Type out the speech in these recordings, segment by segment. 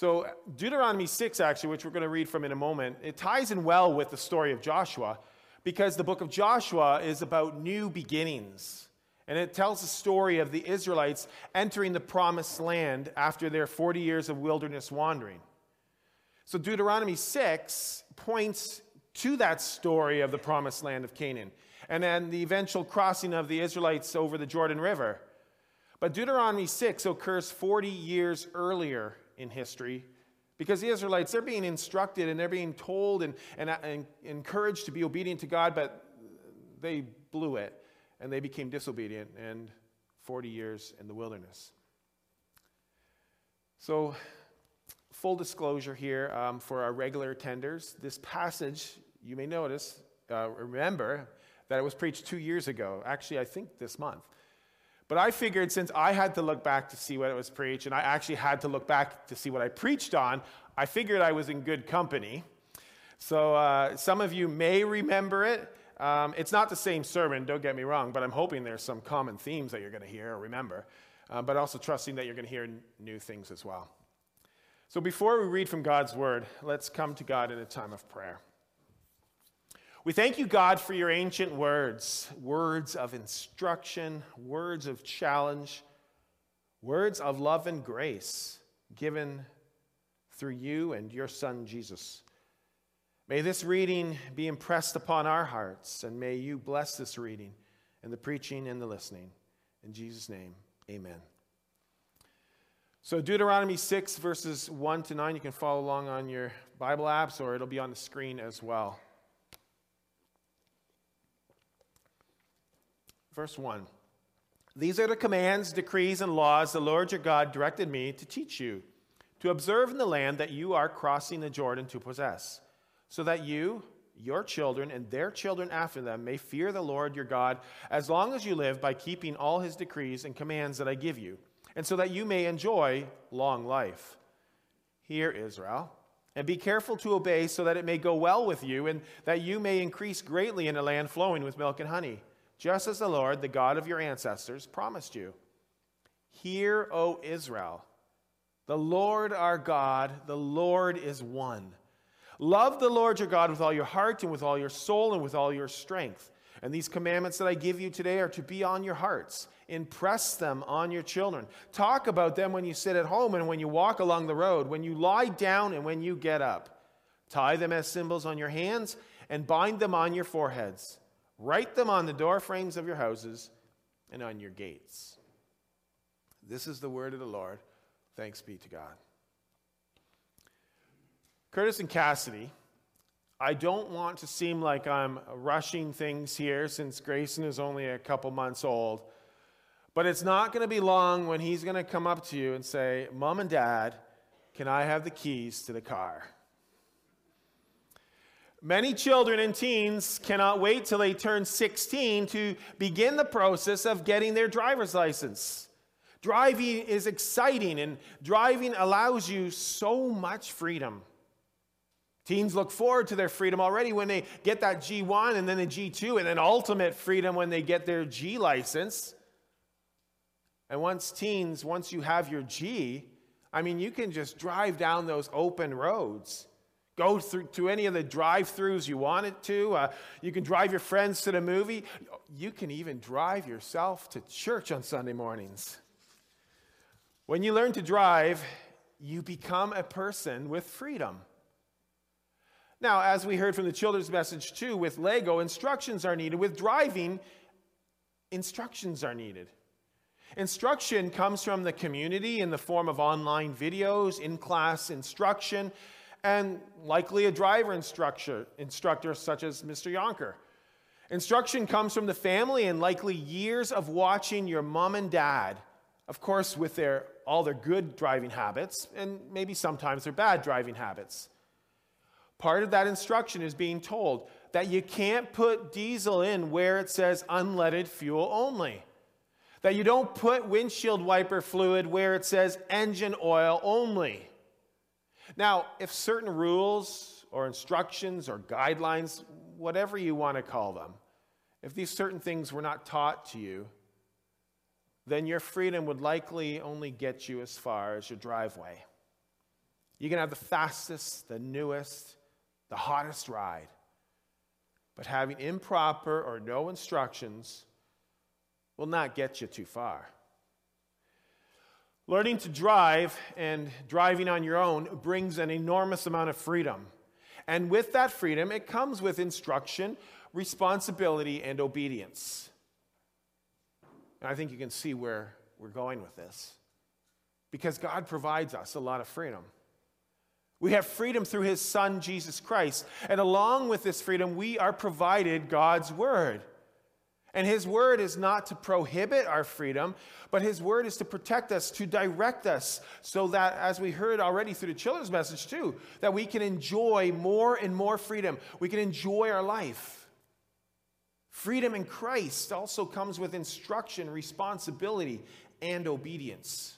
So, Deuteronomy 6, actually, which we're going to read from in a moment, it ties in well with the story of Joshua because the book of Joshua is about new beginnings. And it tells the story of the Israelites entering the promised land after their 40 years of wilderness wandering. So, Deuteronomy 6 points to that story of the promised land of Canaan and then the eventual crossing of the Israelites over the Jordan River. But Deuteronomy 6 occurs 40 years earlier in history because the Israelites, they're being instructed and they're being told and, and, and encouraged to be obedient to God, but they blew it and they became disobedient and 40 years in the wilderness. So, full disclosure here um, for our regular attenders this passage, you may notice, uh, remember that it was preached two years ago. Actually, I think this month. But I figured since I had to look back to see what it was preached, and I actually had to look back to see what I preached on, I figured I was in good company. So uh, some of you may remember it. Um, it's not the same sermon, don't get me wrong, but I'm hoping there's some common themes that you're going to hear or remember, uh, but also trusting that you're going to hear n- new things as well. So before we read from God's word, let's come to God in a time of prayer. We thank you, God, for your ancient words, words of instruction, words of challenge, words of love and grace given through you and your Son, Jesus. May this reading be impressed upon our hearts, and may you bless this reading and the preaching and the listening. In Jesus' name, amen. So, Deuteronomy 6, verses 1 to 9, you can follow along on your Bible apps, or it'll be on the screen as well. Verse 1 These are the commands, decrees, and laws the Lord your God directed me to teach you, to observe in the land that you are crossing the Jordan to possess, so that you, your children, and their children after them may fear the Lord your God as long as you live by keeping all his decrees and commands that I give you, and so that you may enjoy long life. Hear, Israel. And be careful to obey so that it may go well with you and that you may increase greatly in a land flowing with milk and honey just as the Lord, the God of your ancestors, promised you. Hear, O Israel, the Lord our God, the Lord is one. Love the Lord your God with all your heart and with all your soul and with all your strength. And these commandments that I give you today are to be on your hearts. Impress them on your children. Talk about them when you sit at home and when you walk along the road, when you lie down and when you get up. Tie them as symbols on your hands and bind them on your foreheads. Write them on the door frames of your houses and on your gates. This is the word of the Lord. Thanks be to God. Curtis and Cassidy, I don't want to seem like I'm rushing things here since Grayson is only a couple months old, but it's not going to be long when he's going to come up to you and say, Mom and Dad, can I have the keys to the car? Many children and teens cannot wait till they turn 16 to begin the process of getting their driver's license. Driving is exciting, and driving allows you so much freedom. Teens look forward to their freedom already when they get that G1 and then the G2, and then ultimate freedom when they get their G license. And once teens, once you have your G, I mean, you can just drive down those open roads go through to any of the drive-throughs you wanted to. Uh, you can drive your friends to the movie. You can even drive yourself to church on Sunday mornings. When you learn to drive, you become a person with freedom. Now, as we heard from the children's message too, with Lego, instructions are needed. With driving, instructions are needed. Instruction comes from the community in the form of online videos, in class instruction, and likely a driver instructor, instructor such as Mr. Yonker. Instruction comes from the family and likely years of watching your mom and dad, of course, with their, all their good driving habits and maybe sometimes their bad driving habits. Part of that instruction is being told that you can't put diesel in where it says unleaded fuel only. That you don't put windshield wiper fluid where it says engine oil only. Now, if certain rules or instructions or guidelines, whatever you want to call them, if these certain things were not taught to you, then your freedom would likely only get you as far as your driveway. You can have the fastest, the newest, the hottest ride. But having improper or no instructions will not get you too far. Learning to drive and driving on your own brings an enormous amount of freedom. And with that freedom, it comes with instruction, responsibility, and obedience. And I think you can see where we're going with this. Because God provides us a lot of freedom. We have freedom through his son, Jesus Christ. And along with this freedom, we are provided God's word. And his word is not to prohibit our freedom, but his word is to protect us, to direct us, so that, as we heard already through the children's message too, that we can enjoy more and more freedom. We can enjoy our life. Freedom in Christ also comes with instruction, responsibility, and obedience.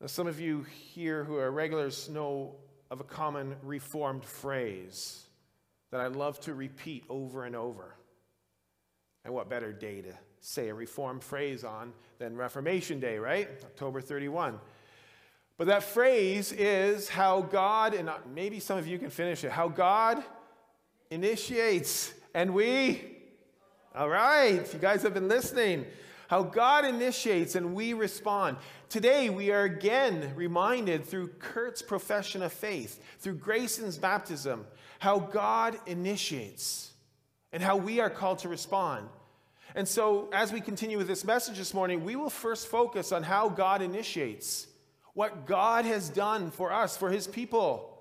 Now, some of you here who are regulars know of a common reformed phrase that I love to repeat over and over. And what better day to say a reform phrase on than Reformation Day, right? October 31. But that phrase is how God, and maybe some of you can finish it, how God initiates and we, all right, you guys have been listening how God initiates and we respond. Today, we are again reminded through Kurt's profession of faith, through Grayson's baptism, how God initiates and how we are called to respond. And so, as we continue with this message this morning, we will first focus on how God initiates, what God has done for us, for his people,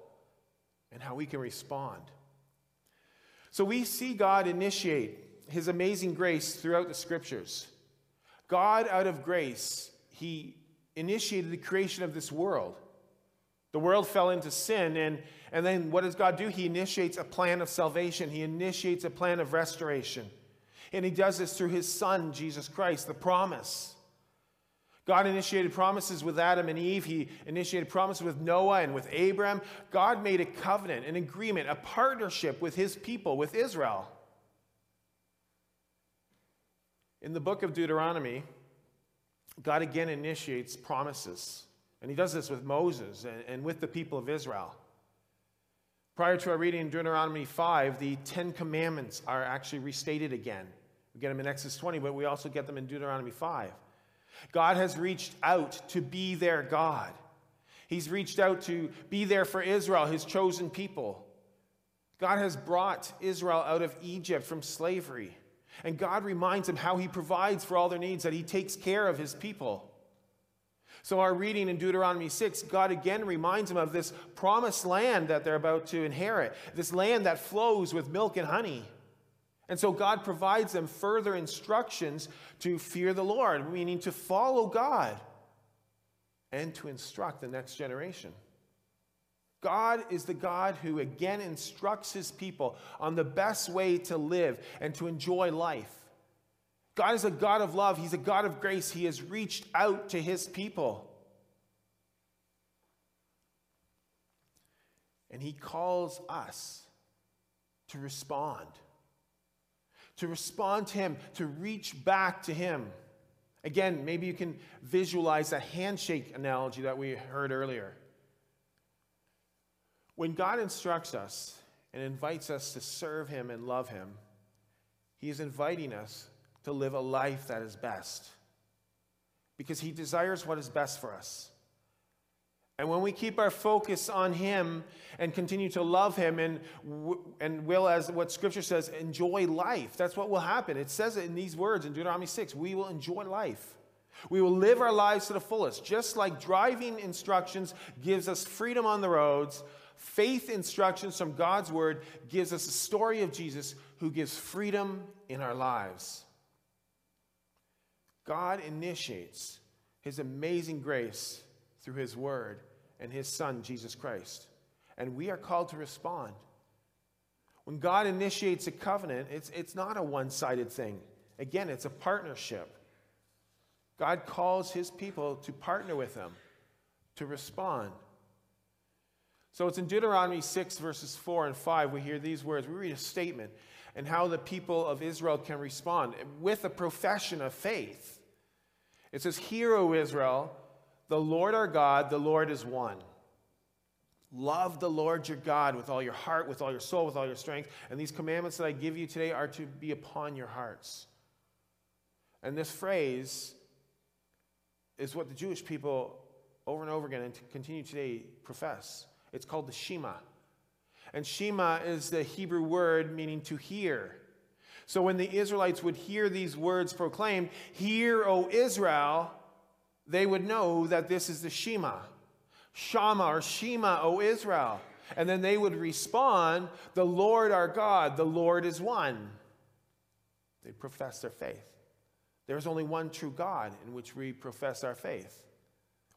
and how we can respond. So, we see God initiate his amazing grace throughout the scriptures. God, out of grace, He initiated the creation of this world. The world fell into sin, and, and then what does God do? He initiates a plan of salvation, He initiates a plan of restoration. And He does this through His Son, Jesus Christ, the promise. God initiated promises with Adam and Eve. He initiated promises with Noah and with Abram. God made a covenant, an agreement, a partnership with his people, with Israel. In the book of Deuteronomy, God again initiates promises. And he does this with Moses and, and with the people of Israel. Prior to our reading in Deuteronomy 5, the Ten Commandments are actually restated again. We get them in Exodus 20, but we also get them in Deuteronomy 5. God has reached out to be their God. He's reached out to be there for Israel, his chosen people. God has brought Israel out of Egypt from slavery. And God reminds them how He provides for all their needs, that He takes care of His people. So, our reading in Deuteronomy 6, God again reminds them of this promised land that they're about to inherit, this land that flows with milk and honey. And so, God provides them further instructions to fear the Lord, meaning to follow God and to instruct the next generation. God is the God who again instructs his people on the best way to live and to enjoy life. God is a God of love, he's a God of grace. He has reached out to his people. And he calls us to respond, to respond to him, to reach back to him. Again, maybe you can visualize that handshake analogy that we heard earlier. When God instructs us and invites us to serve Him and love Him, He is inviting us to live a life that is best because He desires what is best for us. And when we keep our focus on Him and continue to love Him and, and will, as what Scripture says, enjoy life, that's what will happen. It says it in these words in Deuteronomy 6 we will enjoy life. We will live our lives to the fullest. Just like driving instructions gives us freedom on the roads, Faith instructions from God's word gives us a story of Jesus who gives freedom in our lives. God initiates his amazing grace through his word and his son, Jesus Christ. And we are called to respond. When God initiates a covenant, it's, it's not a one sided thing. Again, it's a partnership. God calls his people to partner with him, to respond. So it's in Deuteronomy 6, verses 4 and 5, we hear these words. We read a statement and how the people of Israel can respond with a profession of faith. It says, Hear, O Israel, the Lord our God, the Lord is one. Love the Lord your God with all your heart, with all your soul, with all your strength. And these commandments that I give you today are to be upon your hearts. And this phrase is what the Jewish people over and over again and to continue today profess. It's called the Shema. And Shema is the Hebrew word meaning to hear. So when the Israelites would hear these words proclaimed, Hear, O Israel, they would know that this is the Shema. Shama or Shema, O Israel. And then they would respond, The Lord our God, the Lord is one. They profess their faith. There is only one true God in which we profess our faith.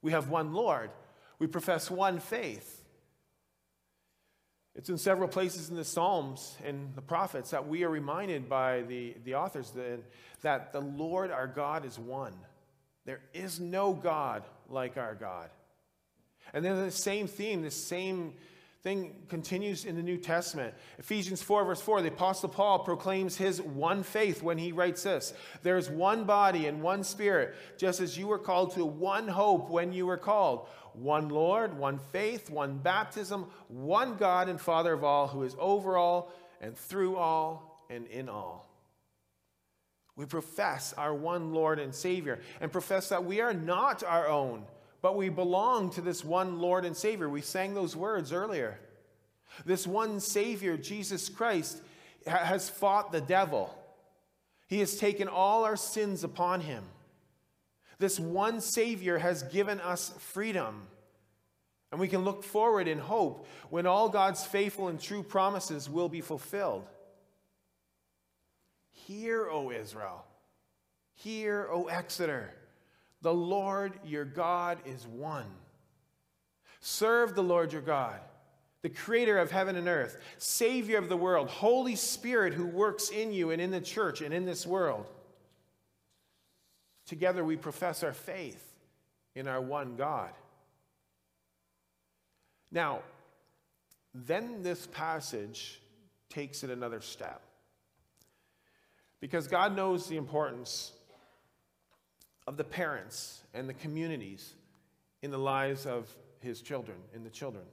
We have one Lord. We profess one faith. It's in several places in the Psalms and the prophets that we are reminded by the, the authors that, that the Lord our God is one. There is no God like our God. And then the same theme, the same thing continues in the New Testament. Ephesians 4, verse 4, the Apostle Paul proclaims his one faith when he writes this There's one body and one spirit, just as you were called to one hope when you were called one Lord, one faith, one baptism, one God and Father of all, who is over all and through all and in all. We profess our one Lord and Savior and profess that we are not our own, but we belong to this one Lord and Savior. We sang those words earlier. This one Savior, Jesus Christ, has fought the devil. He has taken all our sins upon him. This one Savior has given us freedom. And we can look forward in hope when all God's faithful and true promises will be fulfilled. Hear, O Israel. Hear, O Exeter. The Lord your God is one. Serve the Lord your God, the creator of heaven and earth, Savior of the world, Holy Spirit who works in you and in the church and in this world. Together we profess our faith in our one God. Now, then this passage takes it another step. Because God knows the importance of the parents and the communities in the lives of his children, in the children.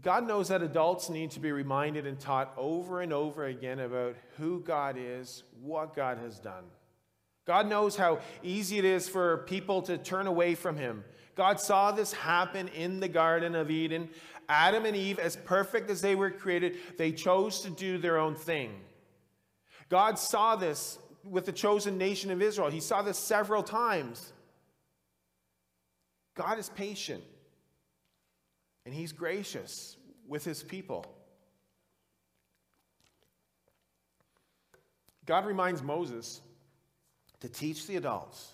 God knows that adults need to be reminded and taught over and over again about who God is, what God has done. God knows how easy it is for people to turn away from Him. God saw this happen in the Garden of Eden. Adam and Eve, as perfect as they were created, they chose to do their own thing. God saw this with the chosen nation of Israel. He saw this several times. God is patient and He's gracious with His people. God reminds Moses to teach the adults,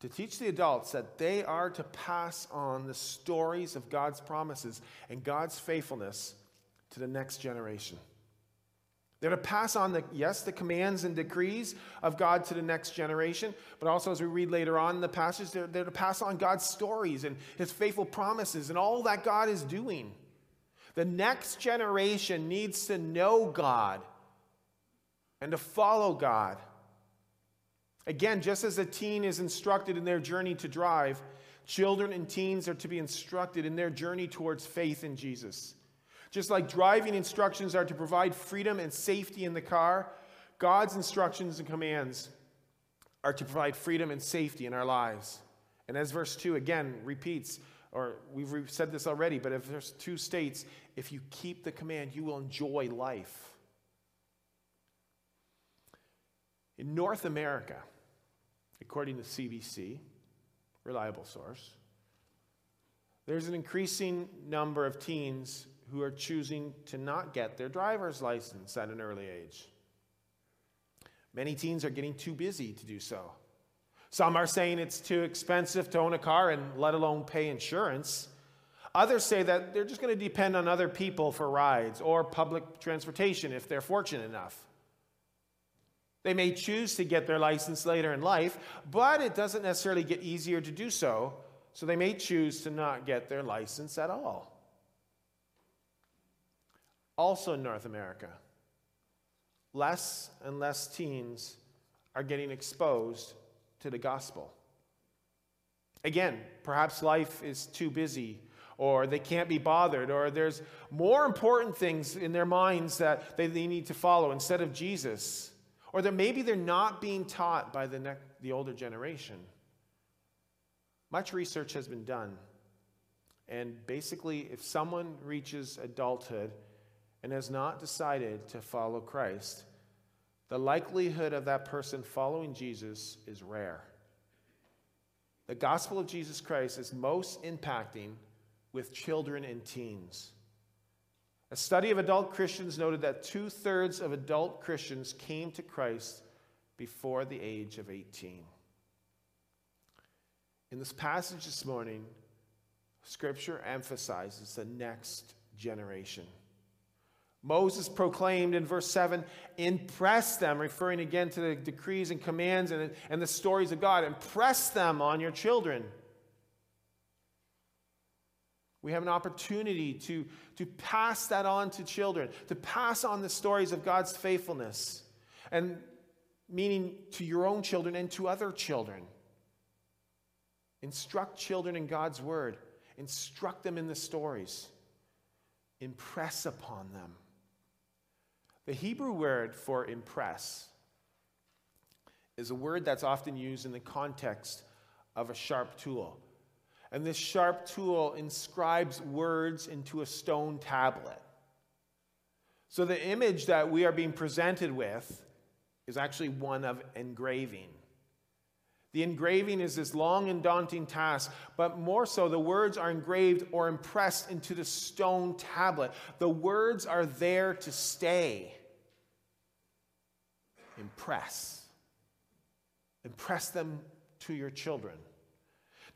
to teach the adults that they are to pass on the stories of God's promises and God's faithfulness to the next generation. They're to pass on the, yes, the commands and decrees of God to the next generation, but also as we read later on in the passage, they're, they're to pass on God's stories and his faithful promises and all that God is doing. The next generation needs to know God and to follow God Again, just as a teen is instructed in their journey to drive, children and teens are to be instructed in their journey towards faith in Jesus. Just like driving instructions are to provide freedom and safety in the car, God's instructions and commands are to provide freedom and safety in our lives. And as verse 2 again repeats, or we've said this already, but if verse 2 states, if you keep the command, you will enjoy life. In North America, according to CBC, reliable source, there's an increasing number of teens who are choosing to not get their driver's license at an early age. Many teens are getting too busy to do so. Some are saying it's too expensive to own a car and let alone pay insurance. Others say that they're just going to depend on other people for rides or public transportation if they're fortunate enough. They may choose to get their license later in life, but it doesn't necessarily get easier to do so, so they may choose to not get their license at all. Also, in North America, less and less teens are getting exposed to the gospel. Again, perhaps life is too busy, or they can't be bothered, or there's more important things in their minds that they, they need to follow instead of Jesus, or that maybe they're not being taught by the, ne- the older generation. Much research has been done. And basically, if someone reaches adulthood and has not decided to follow Christ, the likelihood of that person following Jesus is rare. The gospel of Jesus Christ is most impacting with children and teens. A study of adult Christians noted that two thirds of adult Christians came to Christ before the age of 18. In this passage this morning, Scripture emphasizes the next generation. Moses proclaimed in verse 7 impress them, referring again to the decrees and commands and, and the stories of God. Impress them on your children. We have an opportunity to, to pass that on to children, to pass on the stories of God's faithfulness, and meaning to your own children and to other children. Instruct children in God's word, instruct them in the stories, impress upon them. The Hebrew word for impress is a word that's often used in the context of a sharp tool. And this sharp tool inscribes words into a stone tablet. So the image that we are being presented with is actually one of engraving. The engraving is this long and daunting task, but more so, the words are engraved or impressed into the stone tablet. The words are there to stay. Impress. Impress them to your children.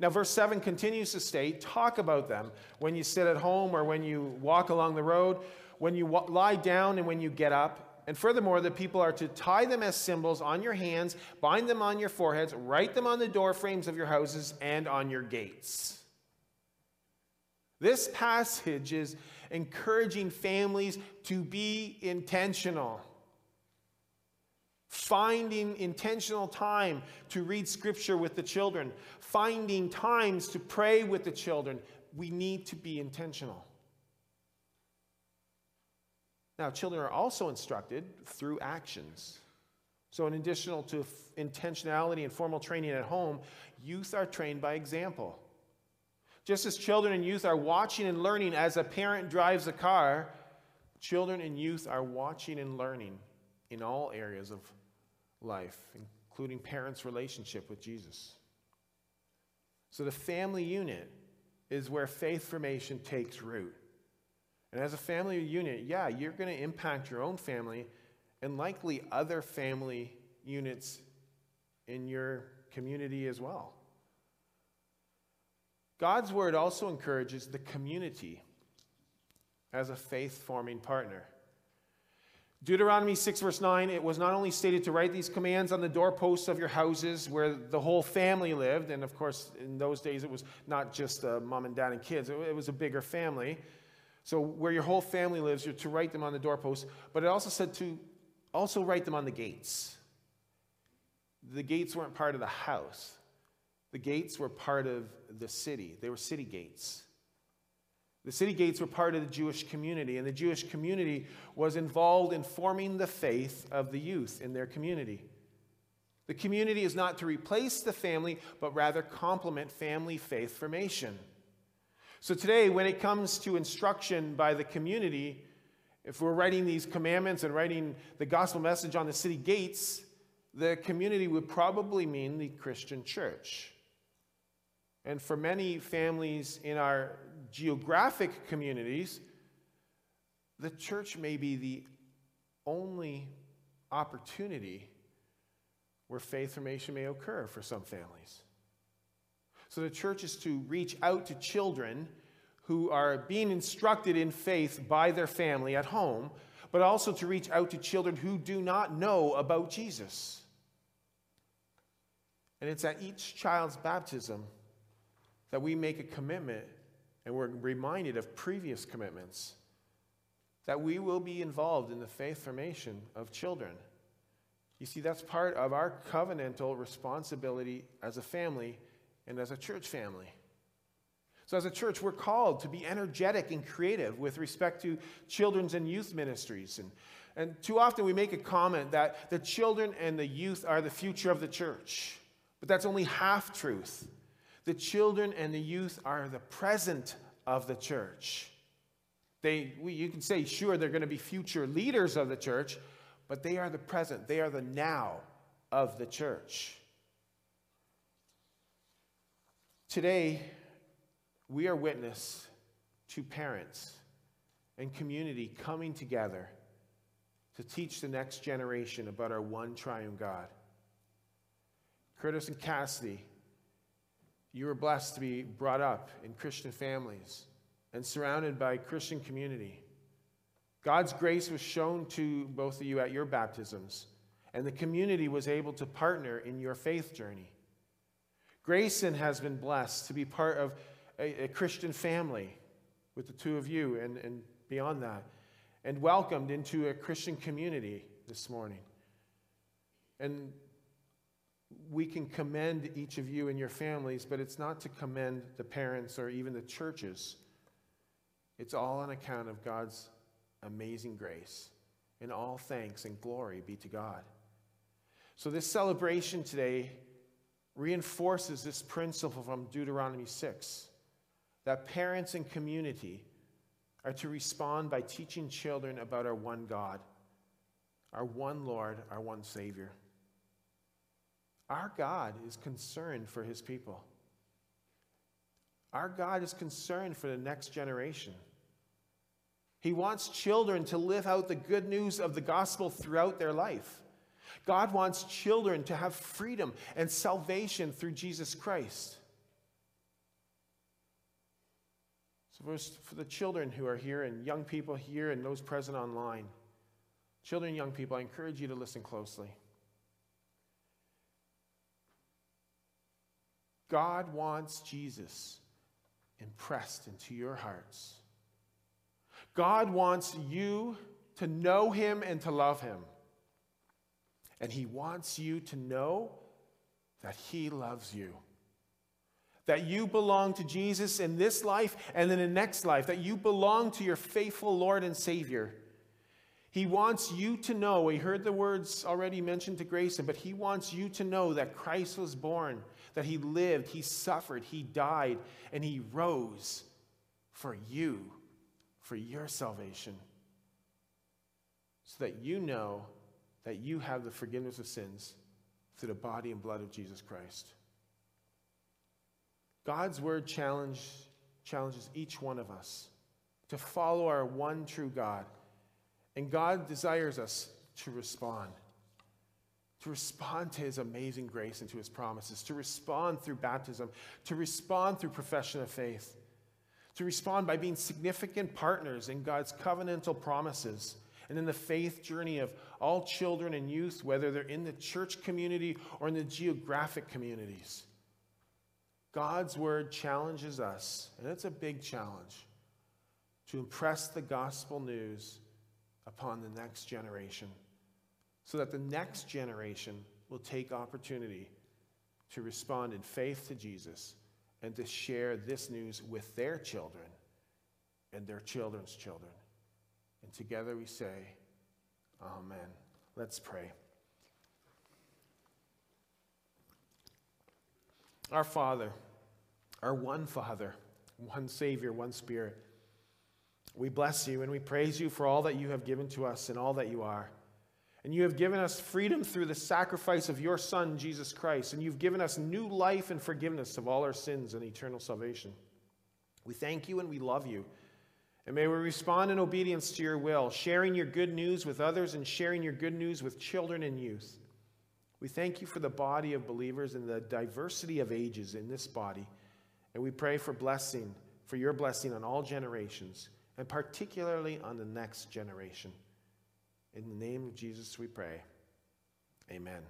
Now, verse 7 continues to state talk about them when you sit at home or when you walk along the road, when you lie down and when you get up. And furthermore, the people are to tie them as symbols on your hands, bind them on your foreheads, write them on the door frames of your houses and on your gates. This passage is encouraging families to be intentional. Finding intentional time to read scripture with the children, finding times to pray with the children. We need to be intentional. Now, children are also instructed through actions. So, in addition to intentionality and formal training at home, youth are trained by example. Just as children and youth are watching and learning as a parent drives a car, children and youth are watching and learning in all areas of life, including parents' relationship with Jesus. So, the family unit is where faith formation takes root. And as a family unit, yeah, you're going to impact your own family and likely other family units in your community as well. God's word also encourages the community as a faith forming partner. Deuteronomy 6, verse 9, it was not only stated to write these commands on the doorposts of your houses where the whole family lived, and of course, in those days, it was not just uh, mom and dad and kids, it was a bigger family. So, where your whole family lives, you're to write them on the doorposts, but it also said to also write them on the gates. The gates weren't part of the house, the gates were part of the city, they were city gates. The city gates were part of the Jewish community, and the Jewish community was involved in forming the faith of the youth in their community. The community is not to replace the family, but rather complement family faith formation. So today, when it comes to instruction by the community, if we're writing these commandments and writing the gospel message on the city gates, the community would probably mean the Christian church. And for many families in our geographic communities, the church may be the only opportunity where faith formation may occur for some families. So the church is to reach out to children who are being instructed in faith by their family at home, but also to reach out to children who do not know about Jesus. And it's at each child's baptism that we make a commitment and we're reminded of previous commitments that we will be involved in the faith formation of children. You see, that's part of our covenantal responsibility as a family and as a church family. So, as a church, we're called to be energetic and creative with respect to children's and youth ministries. And, and too often we make a comment that the children and the youth are the future of the church. But that's only half truth. The children and the youth are the present of the church. They, we, you can say, sure, they're going to be future leaders of the church, but they are the present, they are the now of the church. Today, we are witness to parents and community coming together to teach the next generation about our one triune God. Curtis and Cassidy, you were blessed to be brought up in Christian families and surrounded by Christian community. God's grace was shown to both of you at your baptisms, and the community was able to partner in your faith journey. Grayson has been blessed to be part of a, a Christian family with the two of you and, and beyond that, and welcomed into a Christian community this morning. And we can commend each of you and your families, but it's not to commend the parents or even the churches. It's all on account of God's amazing grace. And all thanks and glory be to God. So, this celebration today reinforces this principle from Deuteronomy 6 that parents and community are to respond by teaching children about our one God, our one Lord, our one Savior. Our God is concerned for his people. Our God is concerned for the next generation. He wants children to live out the good news of the gospel throughout their life. God wants children to have freedom and salvation through Jesus Christ. So, for the children who are here and young people here and those present online, children young people, I encourage you to listen closely. God wants Jesus impressed into your hearts. God wants you to know him and to love him. And he wants you to know that he loves you. That you belong to Jesus in this life and in the next life. That you belong to your faithful Lord and Savior. He wants you to know, we heard the words already mentioned to Grayson, but he wants you to know that Christ was born, that he lived, he suffered, he died, and he rose for you, for your salvation, so that you know that you have the forgiveness of sins through the body and blood of Jesus Christ. God's word challenge, challenges each one of us to follow our one true God and God desires us to respond, to respond to his amazing grace and to his promises, to respond through baptism, to respond through profession of faith, to respond by being significant partners in God's covenantal promises and in the faith journey of all children and youth, whether they're in the church community or in the geographic communities. God's word challenges us, and it's a big challenge, to impress the gospel news upon the next generation so that the next generation will take opportunity to respond in faith to Jesus and to share this news with their children and their children's children. And together we say, Amen. Let's pray. Our Father, our one Father, one Savior, one Spirit. We bless you and we praise you for all that you have given to us and all that you are. And you have given us freedom through the sacrifice of your Son, Jesus Christ. And you've given us new life and forgiveness of all our sins and eternal salvation. We thank you and we love you. And may we respond in obedience to your will, sharing your good news with others and sharing your good news with children and youth. We thank you for the body of believers and the diversity of ages in this body. And we pray for blessing, for your blessing on all generations and particularly on the next generation. In the name of Jesus, we pray. Amen.